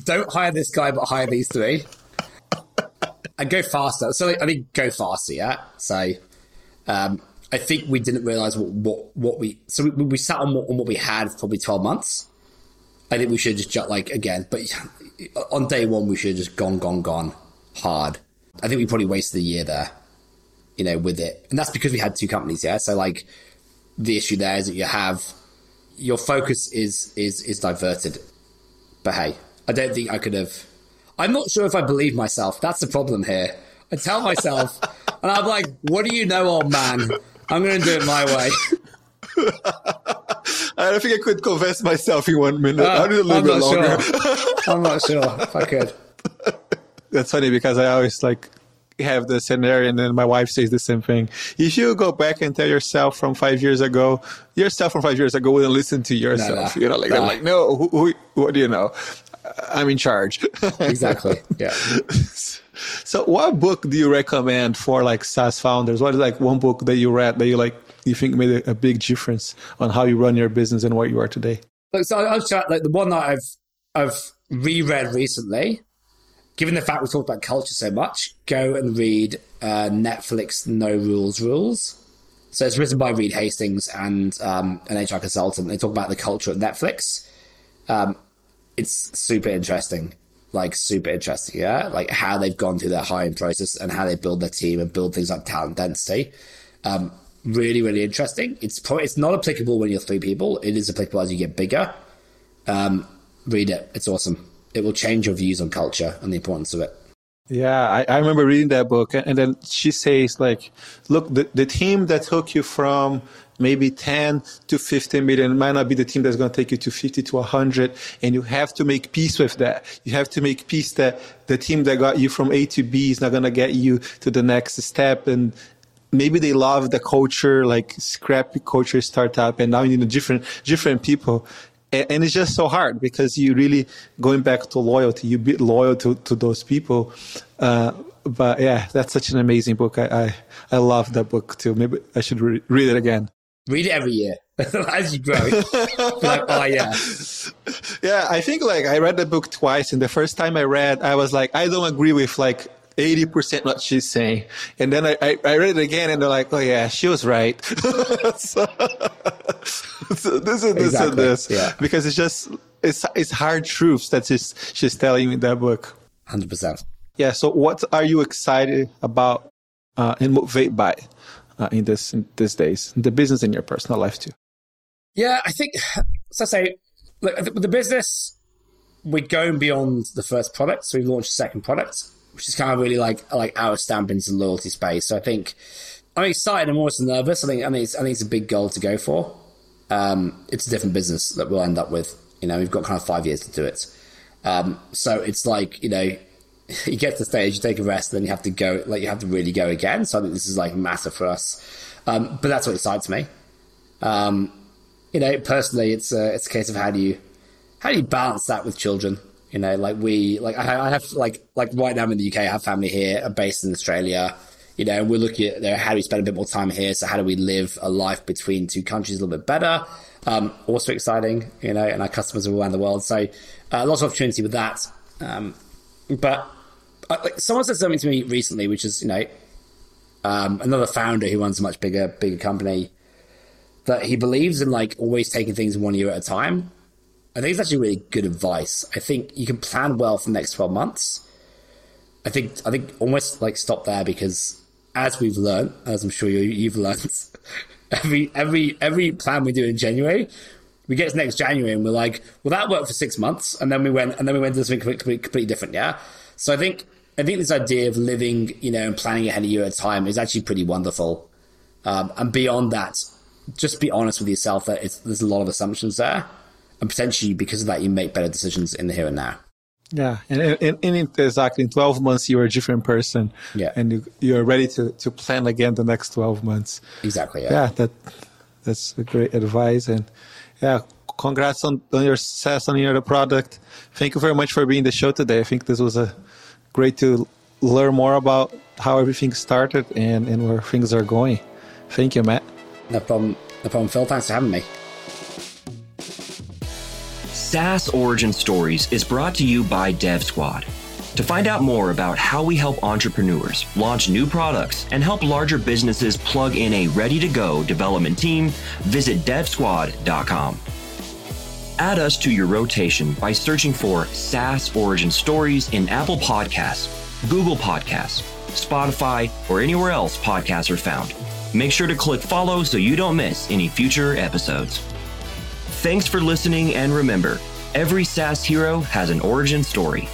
Don't hire this guy, but hire these three. [LAUGHS] and go faster. So I think go faster. Yeah. So um, I think we didn't realize what what, what we so we, we sat on what, on what we had for probably twelve months. I think we should just like again, but on day one we should have just gone, gone, gone hard. I think we probably wasted a year there. you know, with it. And that's because we had two companies, yeah. So like the issue there is that you have your focus is is is diverted. But hey, I don't think I could have I'm not sure if I believe myself. That's the problem here. I tell myself [LAUGHS] and I'm like, what do you know, old man? I'm gonna do it my way. [LAUGHS] I don't think I could convince myself in one minute. Uh, I need a little I'm bit longer. Sure. [LAUGHS] I'm not sure if I could. That's funny because I always like have the scenario and then my wife says the same thing. If you go back and tell yourself from five years ago, yourself from five years ago wouldn't listen to yourself. No, no, you know, like no. they're like, no, who, who, what do you know? I'm in charge. [LAUGHS] exactly. Yeah. [LAUGHS] So what book do you recommend for like SaaS founders? What is like one book that you read that you like you think made a, a big difference on how you run your business and where you are today? Look, so I'll start like the one that I've I've reread recently given the fact we talked about culture so much, go and read uh, Netflix No Rules Rules. So it's written by Reed Hastings and um, an HR consultant. They talk about the culture at Netflix. Um, it's super interesting, like super interesting, yeah. Like how they've gone through their hiring process and how they build their team and build things like talent density. Um, really, really interesting. It's probably, it's not applicable when you're three people. It is applicable as you get bigger. Um, read it. It's awesome it will change your views on culture and the importance of it. Yeah, I, I remember reading that book, and then she says, like, look, the, the team that took you from maybe 10 to 15 million might not be the team that's going to take you to 50 to 100 and you have to make peace with that you have to make peace that the team that got you from a to b is not going to get you to the next step and maybe they love the culture like scrappy culture startup and now you need different different people. And, it's just so hard because you really going back to loyalty you be loyal to, to those people. Uh, but yeah that's such an amazing book. I, I, I love that book too. Maybe i should re- read it again. Read it every year. [LAUGHS] As you grow. Like oh yeah. [LAUGHS] Yeah i think like i read the book twice and the first time i read i was like i don't agree with like 80% what she's saying. And then I, I, I, read it again and they're like, oh yeah, she was right. [LAUGHS] so, so, this is this exactly. and this. Yeah. Because it's just, it's, it's hard truths that she's, she's telling me in that book. 100%. Yeah. So what are you excited about uh, and motivated by uh, in this, in these days, the business in your personal life too? Yeah, I think, so I say, look, the business, we're going beyond the first product. So we launched a second product which is kind of really like like our stamp into the loyalty space. So I think I'm excited. I'm also nervous. I think I think it's, I think it's a big goal to go for. Um, it's a different business that we'll end up with. You know, we've got kind of five years to do it. Um, so it's like you know, [LAUGHS] you get to the stage, you take a rest, then you have to go. Like you have to really go again. So I think this is like massive for us. Um, but that's what excites me. Um, you know, personally, it's a, it's a case of how do you how do you balance that with children? You know, like we, like I, have like, like right now I'm in the UK, I have family here, I'm based in Australia. You know, we're looking at you know, how do we spend a bit more time here? So how do we live a life between two countries a little bit better? Um, also exciting, you know, and our customers are around the world. So uh, lots of opportunity with that. Um, but uh, like someone said something to me recently, which is, you know, um, another founder who runs a much bigger, bigger company that he believes in like always taking things one year at a time. I think it's actually really good advice. I think you can plan well for the next 12 months. I think, I think almost like stop there because as we've learned, as I'm sure you, you've learned, [LAUGHS] every, every, every plan we do in January, we get to next January and we're like, well, that worked for six months. And then we went, and then we went to something completely, completely different. Yeah. So I think, I think this idea of living, you know, and planning ahead a year at a time is actually pretty wonderful. Um, and beyond that, just be honest with yourself that there's a lot of assumptions there and potentially because of that, you make better decisions in the here and now. Yeah, and in, in, exactly in twelve months, you're a different person. Yeah, and you, you're ready to to plan again the next twelve months. Exactly. Yeah, yeah that that's a great advice, and yeah, congrats on, on your success on your product. Thank you very much for being the show today. I think this was a great to learn more about how everything started and and where things are going. Thank you, Matt. No problem. No problem, Phil. Thanks for having me. SaaS Origin Stories is brought to you by DevSquad. To find out more about how we help entrepreneurs launch new products and help larger businesses plug in a ready to go development team, visit devsquad.com. Add us to your rotation by searching for SaaS Origin Stories in Apple Podcasts, Google Podcasts, Spotify, or anywhere else podcasts are found. Make sure to click follow so you don't miss any future episodes. Thanks for listening, and remember every SaaS hero has an origin story.